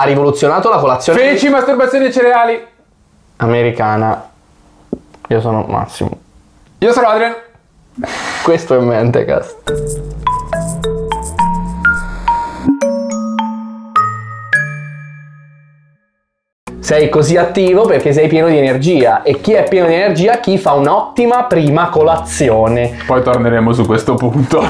ha rivoluzionato la colazione Feci masturbazione ai cereali. americana. Io sono Massimo. Io sono Adrian. Questo è Mentecast. Sei così attivo perché sei pieno di energia e chi è pieno di energia? Chi fa un'ottima prima colazione. Poi torneremo su questo punto.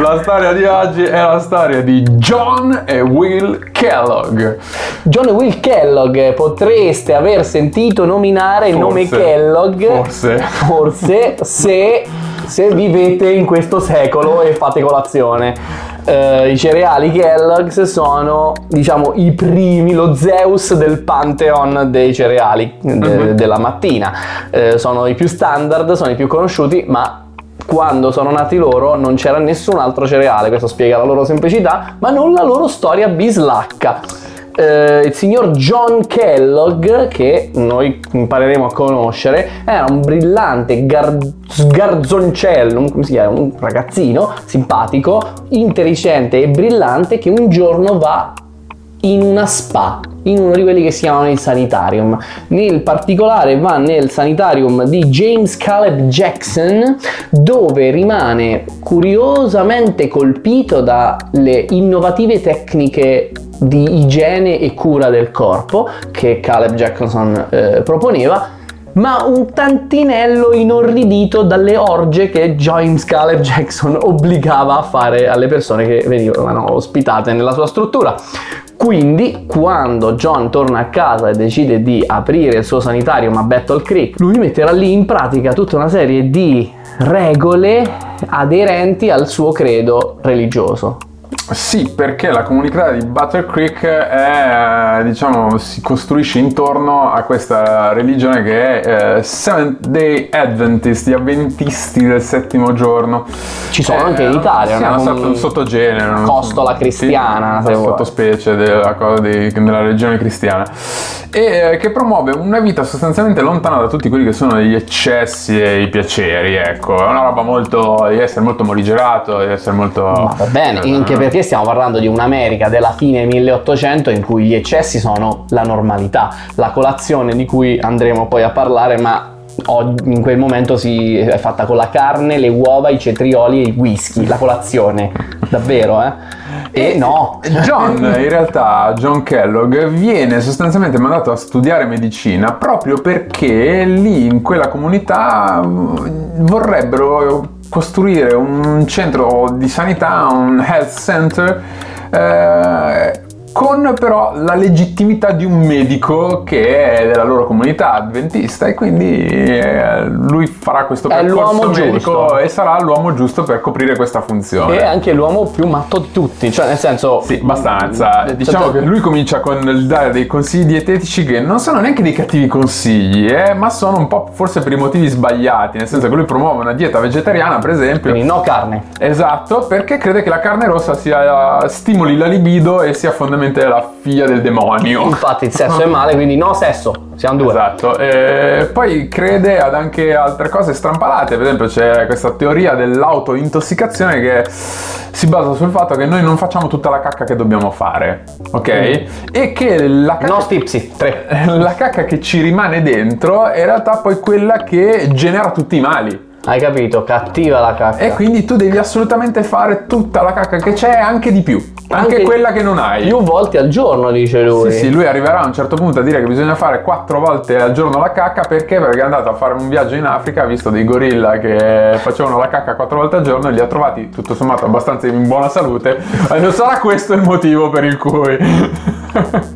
la storia di oggi è la storia di John e Will Kellogg. John Will Kellogg, potreste aver sentito nominare il nome Forse. Kellogg Forse. forse se, se vivete in questo secolo e fate colazione. Eh, I cereali Kellogg's sono, diciamo, i primi, lo Zeus del pantheon dei cereali de- Mhm. della mattina. Eh, sono i più standard, sono i più conosciuti, ma quando sono nati loro non c'era nessun altro cereale, questo spiega la loro semplicità, ma non la loro storia bislacca. Eh, il signor John Kellogg, che noi impareremo a conoscere, era un brillante gar- sgarzoncello, un- chiama? un ragazzino simpatico, intelligente e brillante che un giorno va in una spa, in uno di quelli che si chiamano il sanitarium. Nel particolare va nel sanitarium di James Caleb Jackson, dove rimane curiosamente colpito dalle innovative tecniche di igiene e cura del corpo che Caleb Jackson eh, proponeva ma un tantinello inorridito dalle orge che James Caleb Jackson obbligava a fare alle persone che venivano ospitate nella sua struttura. Quindi, quando John torna a casa e decide di aprire il suo sanitario a Battle Creek, lui metterà lì in pratica tutta una serie di regole aderenti al suo credo religioso. Sì, perché la comunità di Butter Creek è, diciamo, si costruisce intorno a questa religione che è eh, Seventh Day Adventist, gli avventisti del settimo giorno. Ci sono anche in Italia, sì, una una un sottogenere, una costola cristiana, sì, una sottospecie della, cosa di- della religione cristiana. E eh, che promuove una vita sostanzialmente lontana da tutti quelli che sono gli eccessi e i piaceri, ecco, è una roba molto di essere molto morigerato, di essere molto va bene, Eh, anche perché stiamo parlando di un'America della fine 1800 in cui gli eccessi sono la normalità. La colazione di cui andremo poi a parlare, ma in quel momento si è fatta con la carne, le uova, i cetrioli e il whisky. La colazione, davvero, eh? E no, John, in realtà, John Kellogg viene sostanzialmente mandato a studiare medicina proprio perché lì in quella comunità vorrebbero costruire un centro di sanità, un health center. eh, con però la legittimità di un medico che è della loro comunità adventista e quindi eh, lui farà questo È percorso l'uomo medico giusto. e sarà l'uomo giusto per coprire questa funzione. è anche l'uomo più matto di tutti, cioè nel senso... Sì, abbastanza. Cioè, Diciamo che lui comincia con il dare dei consigli dietetici che non sono neanche dei cattivi consigli, eh, ma sono un po' forse per i motivi sbagliati, nel senso che lui promuove una dieta vegetariana, per esempio. Quindi no carne. Esatto, perché crede che la carne rossa sia, stimoli la libido e sia fondamentalmente la figlia del demonio. Infatti il sesso è male, quindi no sesso. Siamo due. Esatto, e poi crede ad anche altre cose strampalate, per esempio c'è questa teoria dell'autointossicazione che si basa sul fatto che noi non facciamo tutta la cacca che dobbiamo fare, ok? E che la cacca, No stipsi, tre. la cacca che ci rimane dentro è in realtà poi quella che genera tutti i mali. Hai capito? Cattiva la cacca. E quindi tu devi assolutamente fare tutta la cacca che c'è, anche di più, anche, Anche quella che non hai. Più volte al giorno, dice lui. Sì, sì, lui arriverà a un certo punto a dire che bisogna fare quattro volte al giorno la cacca perché? Perché è andato a fare un viaggio in Africa, ha visto dei gorilla che facevano la cacca quattro volte al giorno e li ha trovati tutto sommato abbastanza in buona salute. E non sarà questo il motivo per il cui.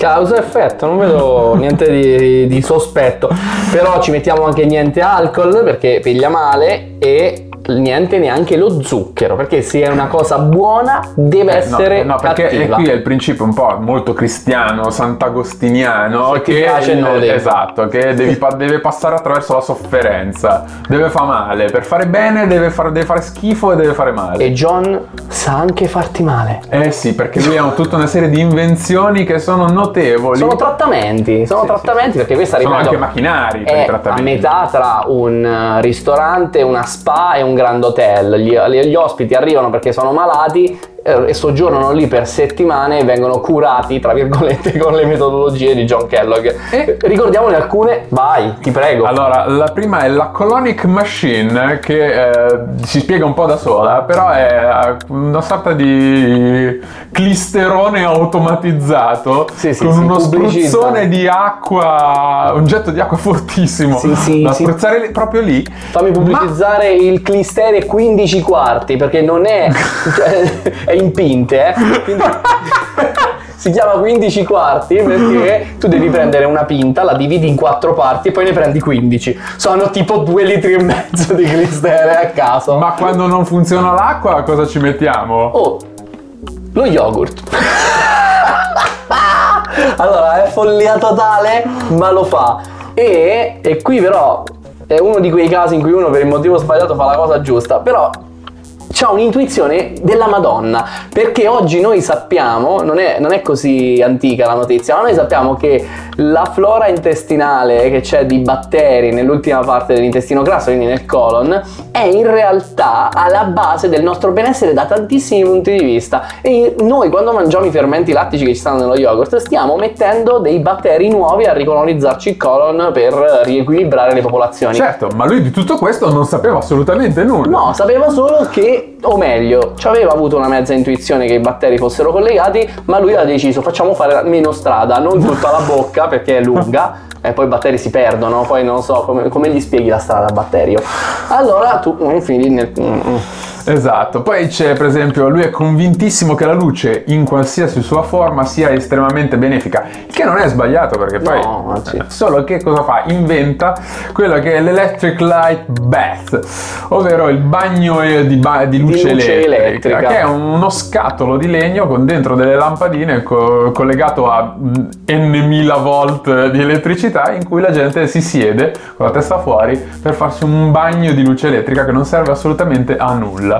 Causa effetto, non vedo niente di, di sospetto. Però ci mettiamo anche niente alcol perché piglia male e niente neanche lo zucchero perché se è una cosa buona deve essere Eh, no, no, perché cattiva. qui è il principio un po' molto cristiano, sant'agostiniano, Se che piace, lo devi esatto, che devi deve passare attraverso la sofferenza, deve fare male, per fare bene deve fare, deve fare schifo e deve fare male. E John sa anche farti male. Eh sì, perché lui ha tutta una serie di invenzioni che sono notevoli. Sono trattamenti, sono Sì, trattamenti perché questa Sono ripeto, anche macchinari per i è a trattamenti. metà tra un eh, ristorante, una spa e un grand hotel. Gli, gli ospiti arrivano perché sono malati e soggiornano lì per settimane e vengono curati, tra virgolette, con le metodologie di John Kellogg. E- Ricordiamone alcune, vai, ti prego. Allora, la prima è la colonic machine che eh, si spiega un po' da sola, però è eh, una sorta di clisterone automatizzato Sì, sì, con sì, uno spruzzone di acqua, un getto di acqua fortissimo Sì, sì, da sì. spruzzare lì- proprio lì. Fammi pubblicizzare il clistere 15 quarti perché non è, cioè, è in pinte, eh. Quindi- si chiama 15 quarti perché tu devi prendere una pinta, la dividi in quattro parti e poi ne prendi 15. Sono tipo 2 litri e mezzo di clistere a caso. Ma quando non funziona l'acqua, cosa ci mettiamo? Oh, lo yogurt. allora, è follia totale, ma lo fa. E, e qui però è uno di quei casi in cui uno per il motivo sbagliato fa la cosa giusta, però c'ha un'intuizione della Madonna, perché oggi noi sappiamo, non è, non è così antica la notizia, ma noi sappiamo che la flora intestinale che c'è di batteri nell'ultima parte dell'intestino grasso, quindi nel colon, è in realtà alla base del nostro benessere da tantissimi punti di vista. E noi quando mangiamo i fermenti lattici che ci stanno nello yogurt, stiamo mettendo dei batteri nuovi a ricolonizzarci il colon per riequilibrare le popolazioni. Certo, ma lui di tutto questo non sapeva assolutamente nulla. No, sapeva solo che, o meglio, ci aveva avuto una mezza intuizione che i batteri fossero collegati, ma lui ha deciso facciamo fare meno strada, non tutta la bocca perché è lunga. E poi i batteri si perdono, poi non so come, come gli spieghi la strada al batterio. Allora tu mm, fini nel. Esatto, poi c'è per esempio, lui è convintissimo che la luce in qualsiasi sua forma sia estremamente benefica, il che non è sbagliato perché poi... No, anzi. eh, Solo che cosa fa? Inventa quello che è l'electric light bath, ovvero il bagno eh, di, ba- di luce, luce elettrica, elettrica. che è uno scatolo di legno con dentro delle lampadine co- collegato a mm, n mila volt di elettricità in cui la gente si siede con la testa fuori per farsi un bagno di luce elettrica che non serve assolutamente a nulla.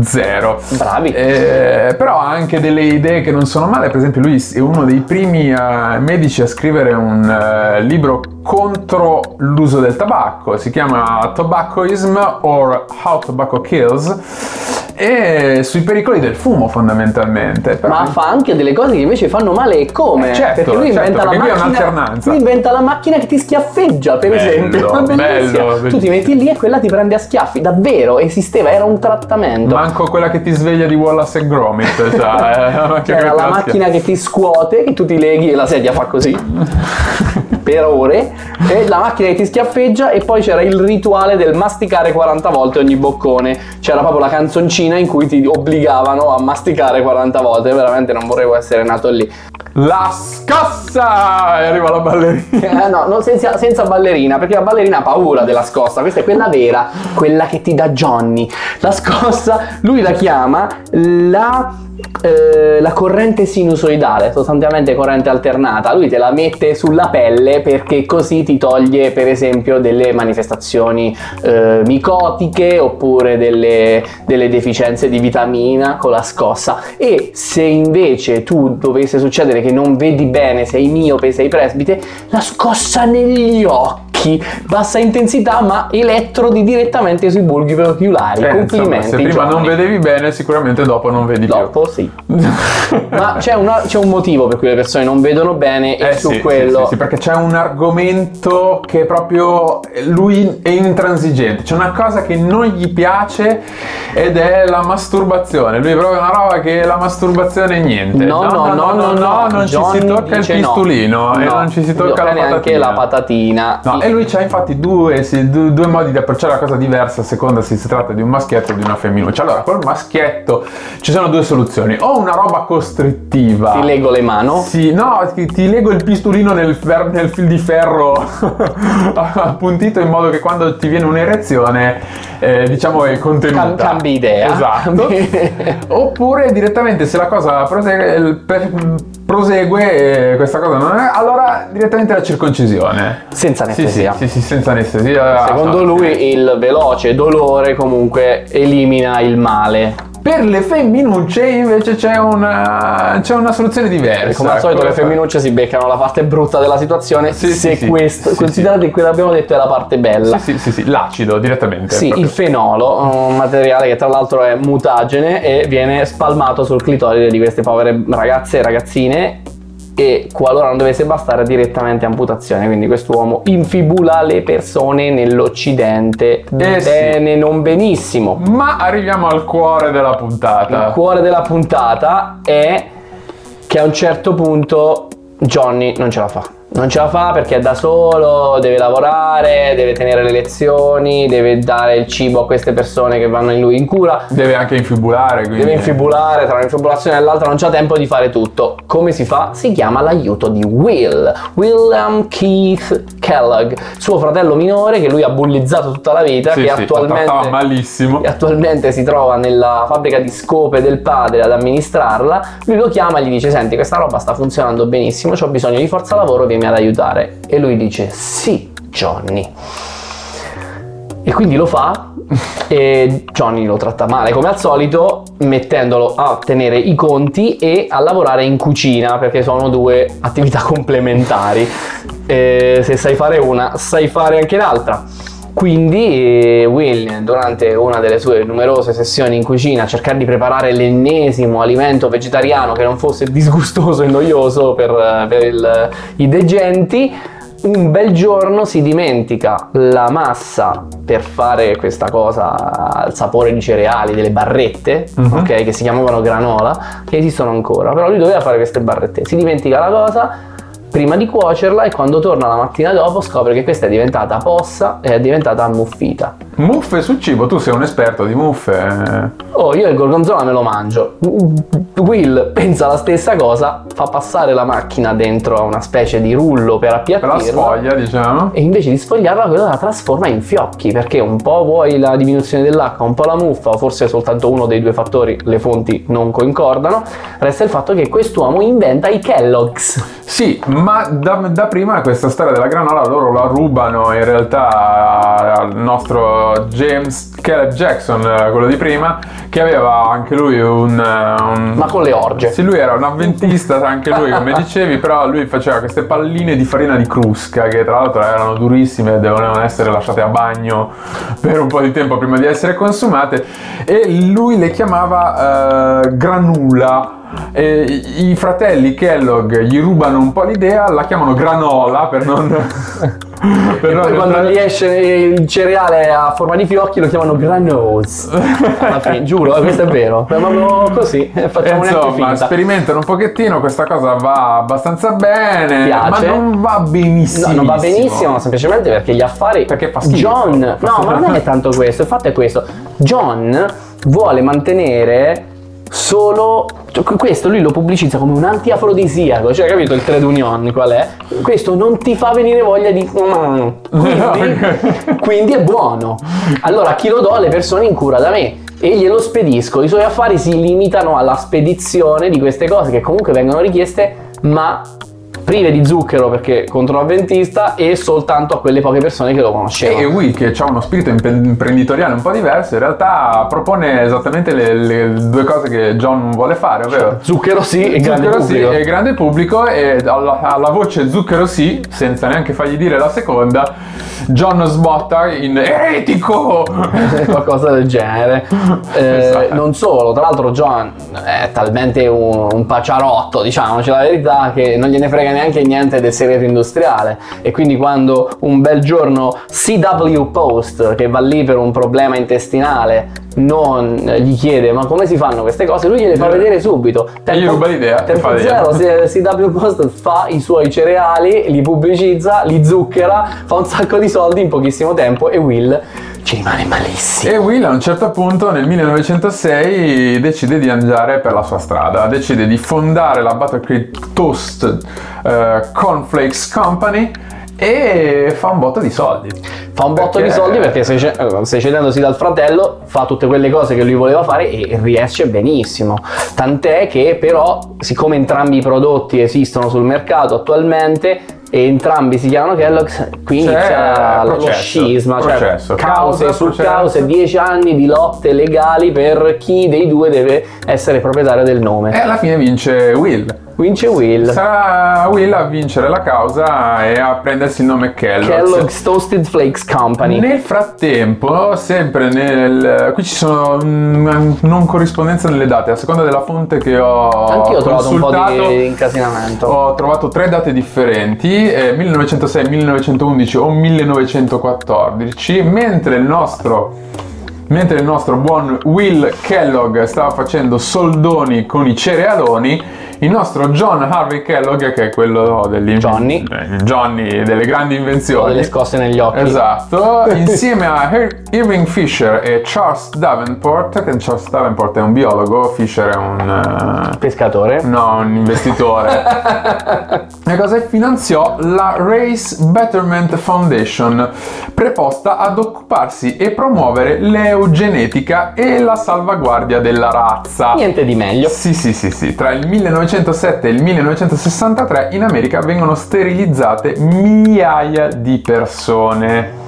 Zero. Bravi. Eh, però ha anche delle idee che non sono male. Per esempio, lui è uno dei primi eh, medici a scrivere un eh, libro contro l'uso del tabacco. Si chiama Tobaccoism or How Tobacco Kills. E sui pericoli del fumo, fondamentalmente. Però- Ma fa anche delle cose che invece fanno male e come? Eh, certo, perché lui certo, inventa perché la macchina. un'alternanza. Lui inventa la macchina che ti schiaffeggia, per Bello, esempio. Bellissima. bello, Tu ti metti lì e quella ti prende a schiaffi. Davvero, esisteva, era un trattamento. Manco quella che ti sveglia di Wallace e Gromit. Cioè, eh, la macchina C'era che la macchina che ti scuote, che tu ti leghi e la sedia fa così per ore, e la macchina che ti schiaffeggia e poi c'era il rituale del masticare 40 volte ogni boccone. C'era proprio la canzoncina in cui ti obbligavano a masticare 40 volte, veramente non vorrei essere nato lì. La scossa! E arriva la ballerina. Eh, no, non senza, senza ballerina, perché la ballerina ha paura della scossa, questa è quella vera, quella che ti dà Johnny. La scossa, lui la chiama la, eh, la corrente sinusoidale, sostanzialmente corrente alternata. Lui te la mette sulla pelle perché così ti toglie, per esempio, delle manifestazioni eh, micotiche oppure delle, delle deficienze di vitamina con la scossa. E se invece tu dovesse succedere che non vedi bene, sei miope, sei presbite, la scossa negli occhi, bassa intensità ma elettrodi direttamente sui bulbi oculari. Eh, insomma, Complimenti. se prima non Johnny. vedevi bene, sicuramente dopo non vedi Dopo sì. Ma c'è, una- c'è un motivo per cui le persone non vedono bene e Eh su sì, quello... sì, sì, perché c'è un argomento che proprio lui è intransigente. C'è una cosa che non gli piace ed è la masturbazione. Lui è proprio una roba che la masturbazione è niente. No, no, no, no, no, non ci Johnny si tocca il no. pistolino e No, non ci si non tocca la neanche patatina. la patatina. No, e lui c'ha infatti due, sì, due, due modi di approcciare la cosa diversa a seconda se si tratta di un maschietto o di una femminuccia. Allora, col maschietto ci sono due soluzioni. O una roba costrittiva. Ti leggo le mano. Sì, no, ti, ti lego il pistolino nel, fer- nel fil di ferro appuntito in modo che quando ti viene un'erezione, eh, diciamo, è contenuta. Cam- cambi idea. Esatto. Oppure direttamente se la cosa prosegue, per- prosegue eh, questa cosa non è, allora direttamente la circoncisione. Senza Sì, sì, anestesia. sì, sì, senza anestesia. Secondo Ah, lui il veloce dolore comunque elimina il male. Per le femminucce invece c'è una, c'è una soluzione diversa. Come al solito le Cosa- femminucce si beccano la parte brutta della situazione Sì, se sì, questo, Sì, considerate che quello che abbiamo detto è la parte bella. Sì, sì, sì, sì, l'acido direttamente. Sì, proprio. il fenolo, un materiale che tra l'altro è mutagene e viene spalmato sul clitoride di queste povere ragazze e ragazzine e qualora non dovesse bastare direttamente amputazione, quindi quest'uomo infibula le persone nell'occidente Eh sì. bene, non benissimo. Ma arriviamo al cuore della puntata. Il cuore della puntata è che a un certo punto Johnny non ce la fa. Non ce la fa perché è da solo, deve lavorare, deve tenere le lezioni, deve dare il cibo a queste persone che vanno in lui in cura. Deve anche infibulare, quindi... Deve infibulare, tra un'infibulazione e l'altra non c'ha tempo di fare tutto. Come si fa? Si chiama l'aiuto di Will, William Keith Kellogg, suo fratello minore che lui ha bullizzato tutta la vita, Sì, che sì, attualmente trattava malissimo. che attualmente si trova nella fabbrica di scope del padre ad amministrarla, lui lo chiama e gli dice senti questa roba sta funzionando benissimo, ho bisogno di forza lavoro, vieni ad aiutare. E lui dice sì Johnny. E quindi lo fa e Johnny lo tratta male come al solito mettendolo a tenere i conti e a lavorare in cucina perché sono due attività complementari. Eh, se sai fare una, sai fare anche l'altra. Quindi eh, Will, durante una delle sue numerose sessioni in cucina, a cercare di preparare l'ennesimo alimento vegetariano che non fosse disgustoso e noioso per, eh, per il- i degenti, un bel giorno si dimentica la massa per fare questa cosa al sapore di cereali, delle barrette, Mhm. ok, che si chiamavano granola, che esistono ancora, però lui doveva fare queste barrette. Si dimentica la cosa prima di cuocerla e quando torna la mattina dopo scopre che questa è diventata possa e è diventata ammuffita. Muffe sul cibo, tu sei un esperto di muffe. Oh, io il gorgonzola me lo mangio. Will pensa la stessa cosa, fa passare la macchina dentro a una specie di rullo per Per la appiattirla. sfoglia, diciamo. E invece di sfogliarla, quello la trasforma in fiocchi perché un po' vuoi la diminuzione dell'acqua, un po' la muffa, o forse soltanto uno dei due fattori, le fonti non concordano. Resta il fatto che quest'uomo inventa i Kellogg's. Sì, ma da, da prima questa storia della granola loro la rubano in realtà al nostro James Caleb Jackson, eh, quello di prima, che aveva anche lui un... eh, un- Ma con le orge. Sì, lui era un avventista anche lui, come dicevi, però lui faceva queste palline di farina di crusca che tra l'altro erano durissime e dovevano essere lasciate a bagno per un po' di tempo prima di essere consumate e lui le chiamava eh, granula. E i fratelli Kellogg gli rubano un po' l'idea, la chiamano granola per non... per non quando gli esce il cereale a forma di fiocchi lo chiamano granos. Alla fine, giuro, eh, questo è vero. Proprio così, eh, facciamo Insomma, sperimentano un pochettino, questa cosa va abbastanza bene, Piace. ma non va benissimo. No, non va benissimo, semplicemente perché gli affari. Perché fa schifo. John, no, ma non è tanto questo. Il fatto è questo: John vuole mantenere solo. cioè, Questo lui lo pubblicizza come un antiafrodisiaco, cioè capito il trade union qual è? Questo non ti fa venire voglia di. Quindi, quindi è buono. Allora chi lo do? Le persone in cura da me. E glielo spedisco. I suoi affari si limitano alla spedizione di queste cose che comunque vengono richieste, ma prive di zucchero perché contro l'avventista e soltanto a quelle poche persone che lo E conoscevano. Will, che ha uno spirito imprenditoriale un po' diverso, in realtà propone esattamente le, le due cose che John vuole fare, ovvero Zucchero sì e grande zucchero sì pubblico. e grande pubblico e alla, alla voce zucchero sì, senza neanche fargli dire la seconda, John sbotta in eretico! qualcosa del genere. Eh, Esatto. Non solo, tra l'altro John è talmente un, un paciarotto, diciamoci la verità, che non gliene frega neanche niente del segreto industriale. E quindi quando un bel giorno CW Post, che va lì per un problema intestinale, non gli chiede ma come si fanno queste cose, lui gliele fa vedere subito. E gli ruba l'idea Tempo zero, CW Post fa i suoi cereali, li pubblicizza, li zucchera, fa un sacco di soldi in pochissimo tempo e Will ci rimane malissimo. E Will a un certo punto nel 1906 decide di andare per la sua strada, decide di fondare la Butter Creek Toast eh, Cornflakes Company e fa un botto di soldi. Fa un botto di Perché- soldi perché se- eh, secedendosi dal fratello fa tutte quelle cose che lui voleva fare e riesce benissimo. Tant'è che però, siccome entrambi i prodotti esistono sul mercato attualmente, e entrambi si chiamano Kellogg's, qui C'è inizia lo processo, scisma, cioè processo. cause Causa, su processo. cause, dieci anni di lotte legali per chi dei due deve essere proprietario del nome. E alla fine vince Will. Vince Will. Sarà Will a vincere la causa e a prendersi il nome Kellogg's. Kellogg's Toasted Flakes Company. Nel frattempo, sempre nel. Qui ci sono una non corrispondenza nelle date, a seconda della fonte che ho Anch'io ho trovato un po' di incasinamento. Ho trovato tre date differenti, eh, 1906, 1911 o 1914, mentre il nostro, mentre il nostro buon Will Kellogg stava facendo soldoni con i cerealoni, il nostro John Harvey Kellogg, che è quello dell'in- Johnny. Johnny delle grandi invenzioni, delle scosse negli occhi. Esatto, insieme a Her- Irving Fisher e Charles Davenport, che Charles Davenport è un biologo, Fisher è un... eh, Pescatore. No, un investitore. e cosa finanziò la Race Betterment Foundation, preposta ad occuparsi e promuovere l'eugenetica e la salvaguardia della razza. Niente di meglio. Sì, sì, sì, sì. Tra il 1907 e il 1963 in America vengono sterilizzate migliaia di persone.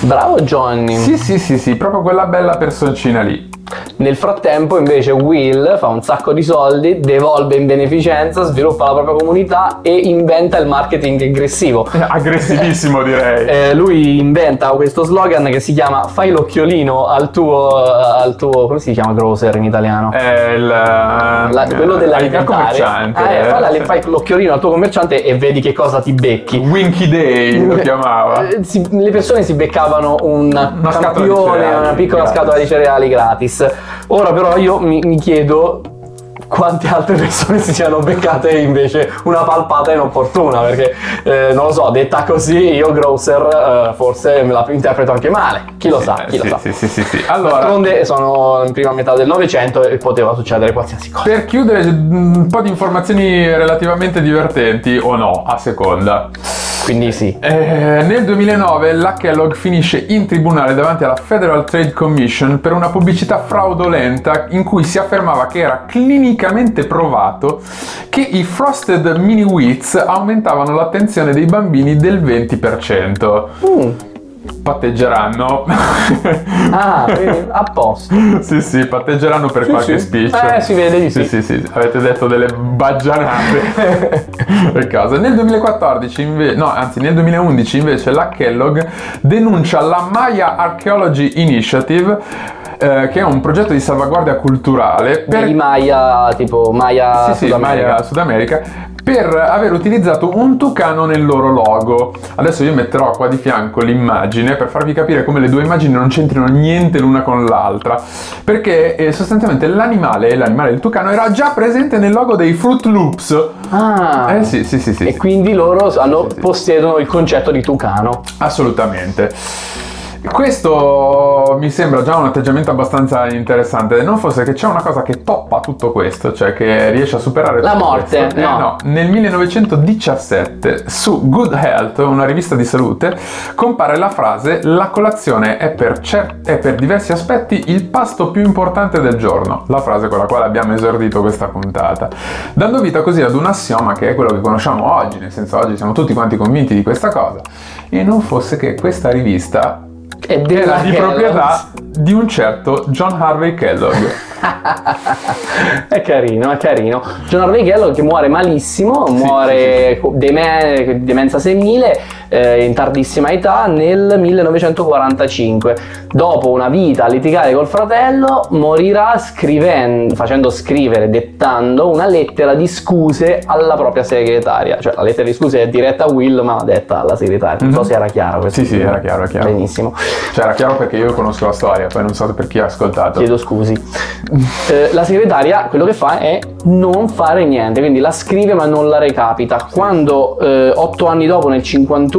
Bravo Johnny. Sì, sì, sì, sì, proprio quella bella personcina lì. Nel frattempo invece Will fa un sacco di soldi, devolve in beneficenza, sviluppa la propria comunità e inventa il marketing aggressivo. Aggressivissimo direi. Eh, lui inventa questo slogan che si chiama fai l'occhiolino al tuo, al tuo come si chiama grocer in italiano? È il, La- quello dell'alimentare. commerciante. Ah, eh, falla- fai l'occhiolino al tuo commerciante e vedi che cosa ti becchi. Winky Day lo chiamava. Eh, si- le persone si beccavano un Una campione, una piccola gratis. scatola di cereali gratis. Ora però io mi, mi chiedo quante altre persone si siano beccate invece una palpata inopportuna perché eh, non lo so, detta così io grocer eh, forse me la interpreto anche male. Chi lo sa, Eh, chi lo sì, sa. Sì, sì, sì, sì. Allora, D'altronde sono in prima metà del Novecento e poteva succedere qualsiasi cosa. per chiudere un po' di informazioni relativamente divertenti o no, a seconda. Quindi sì. Eh, nel 2009 la Kellogg finisce in tribunale davanti alla Federal Trade Commission per una pubblicità fraudolenta in cui si affermava che era clinicamente provato che i Frosted Mini Wheats aumentavano l'attenzione dei bambini del 20%. Mm. Patteggeranno. Ah, vedi, a posto. sì, sì, patteggeranno per qualche sì. speech. Eh, si vede di sì. Sì, sì, sì, avete detto delle baggianate per caso. Nel 2014, inve- no, anzi nel 2011 invece la Kellogg denuncia la Maya Archaeology Initiative eh, che è un progetto di salvaguardia culturale per Di Maya, tipo Maya sì, sì, Sud America. Maya Sud America per aver utilizzato un tucano nel loro logo. Adesso io metterò qua di fianco l'immagine per farvi capire come le due immagini non c'entrino niente l'una con l'altra. Perché eh, sostanzialmente l'animale, l'animale del tucano, era già presente nel logo dei Fruit Loops. Ah, Eh sì, sì, sì, sì. e quindi loro hanno, Sì, sì. possiedono il concetto di tucano. Assolutamente. Questo mi sembra già un atteggiamento abbastanza interessante, non fosse che c'è una cosa che toppa tutto questo, cioè che riesce a superare La morte, questo. Eh, no. Nel 1917 su Good Health, una rivista di salute, compare la frase la colazione è per, cer- è per diversi aspetti il pasto più importante del giorno, la frase con la quale abbiamo esordito questa puntata, dando vita così ad un assioma che è quello che conosciamo oggi, nel senso oggi siamo tutti quanti convinti di questa cosa, e non fosse che questa rivista È della era di proprietà di un certo John Harvey Kellogg. è carino, è carino. John Harvey Kellogg che muore malissimo, muore deme- demenza senile eh, in tardissima età nel 1945. Dopo una vita a litigare col fratello, morirà scrivendo, facendo scrivere, dettando una lettera di scuse alla propria segretaria. Cioè la lettera di scuse è diretta a Will, ma detta alla segretaria. Non so Mhm. se era chiaro questo. Sì, sì, era chiaro, era chiaro. Benissimo. Cioè era chiaro perché io conosco la storia, poi non so per chi ha ascoltato. Chiedo scusi. Eh, la segretaria quello che fa è non fare niente, quindi la scrive ma non la recapita. Quando eh, otto anni dopo, nel 51,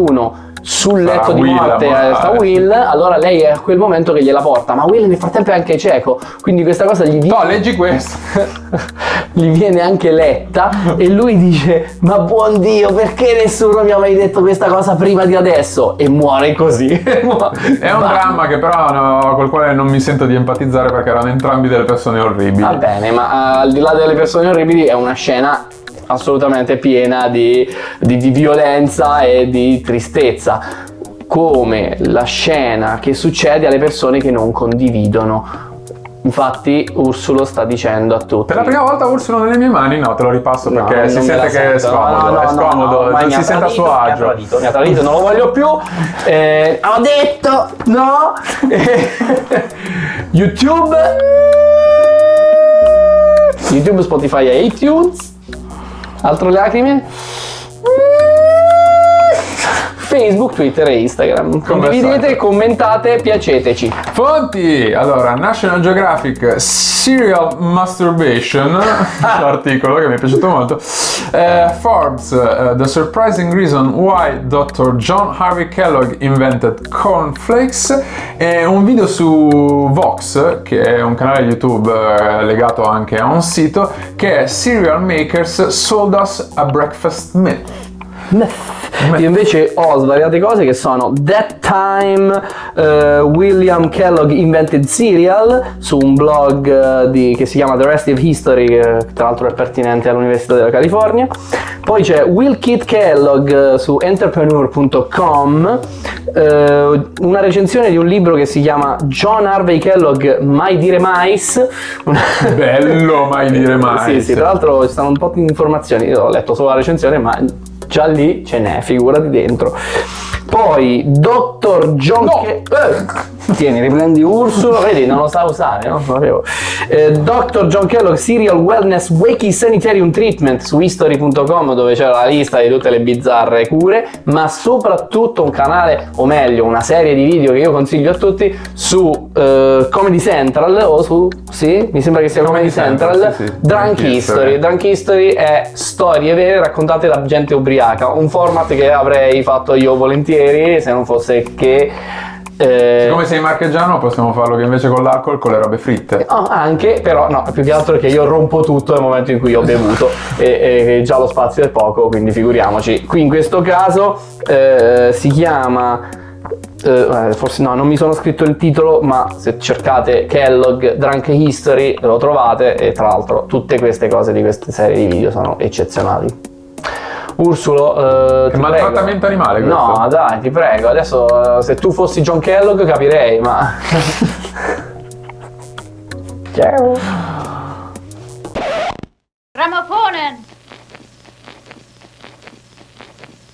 sul Sarà letto di Will morte eh, sta Will, allora lei è a quel momento che gliela porta, ma Will nel frattempo è anche cieco, quindi questa cosa gli viene, No, leggi questo. gli viene anche letta e lui dice ma buon Dio perché nessuno mi ha mai detto questa cosa prima di adesso e muore così. È un dramma che però no, col quale non mi sento di empatizzare perché erano entrambi delle persone orribili. Va bene, ma eh, al di là delle persone orribili è una scena assolutamente piena di, di- di violenza e di tristezza, come la scena che succede alle persone che non condividono. Infatti Ursulo sta dicendo a tutti. Per la prima volta Ursulo nelle mie mani, no, te lo ripasso No, perché si non me sente che è scomodo, No, no, è no, scomodo, no, non si sente a suo Mi ha agio. tradito, mi ha tradito, non lo voglio più. Eh, ho detto no. YouTube. YouTube, Spotify e iTunes. Altro lacrime? Facebook, Twitter e Instagram. Condividete, commentate, piaceteci. Fonti! Allora, National Geographic Serial Masturbation, l'articolo che mi è piaciuto molto. Eh, Forbes, eh, The Surprising Reason Why Dr. John Harvey Kellogg Invented Cornflakes e un video su Vox, che è un canale YouTube eh, legato anche a un sito, che è Cereal Makers Sold Us a Breakfast Myth. Io invece ho svariate cose che sono That Time eh, William Kellogg Invented Cereal su un blog eh, di- che si chiama The Rest of History che tra l'altro è pertinente all'Università della California poi c'è Will Kit Kellogg eh, su entrepreneur.com una recensione di un libro che si chiama John Harvey Kellogg Mai dire mais Bello, mai dire mai. sì, sì, tra l'altro ci stanno un po' di informazioni, io ho letto solo la recensione, ma già lì ce n'è, figurati dentro. Poi, Dr. John No! Ke- eh, Tieni, riprendi Ursulo, vedi, non lo sa usare, no? Non lo sapevo. Eh, Dr. John Kellogg Serial Wellness Wakey Sanitarium Treatment su history.com dove c'era la lista di tutte le bizzarre cure, ma soprattutto un canale, o meglio, una serie di video che io consiglio a tutti su eh, Comedy Central o su, sì, mi sembra che sia Comedy, Comedy Central, Central, sì, sì. Drunk Drunk History. History. Drunk History è storie vere raccontate da gente ubriaca, un format che avrei fatto io volentieri se non fosse che... eh, Come sei marchigiano possiamo farlo che invece con l'alcol con le robe fritte. Oh, anche, però no, più che altro che io rompo tutto nel momento in cui ho bevuto e, e già lo spazio è poco, quindi figuriamoci. Qui in questo caso eh, si chiama, eh, forse no, non mi sono scritto il titolo, ma se cercate Kellogg Drunk History lo trovate e tra l'altro tutte queste cose di queste serie di video sono eccezionali. Ursulo, eh, ti maltrattamento animale questo. No, dai, ti prego, adesso eh, se tu fossi John Kellogg capirei, ma... Ciao! Ramaphonen!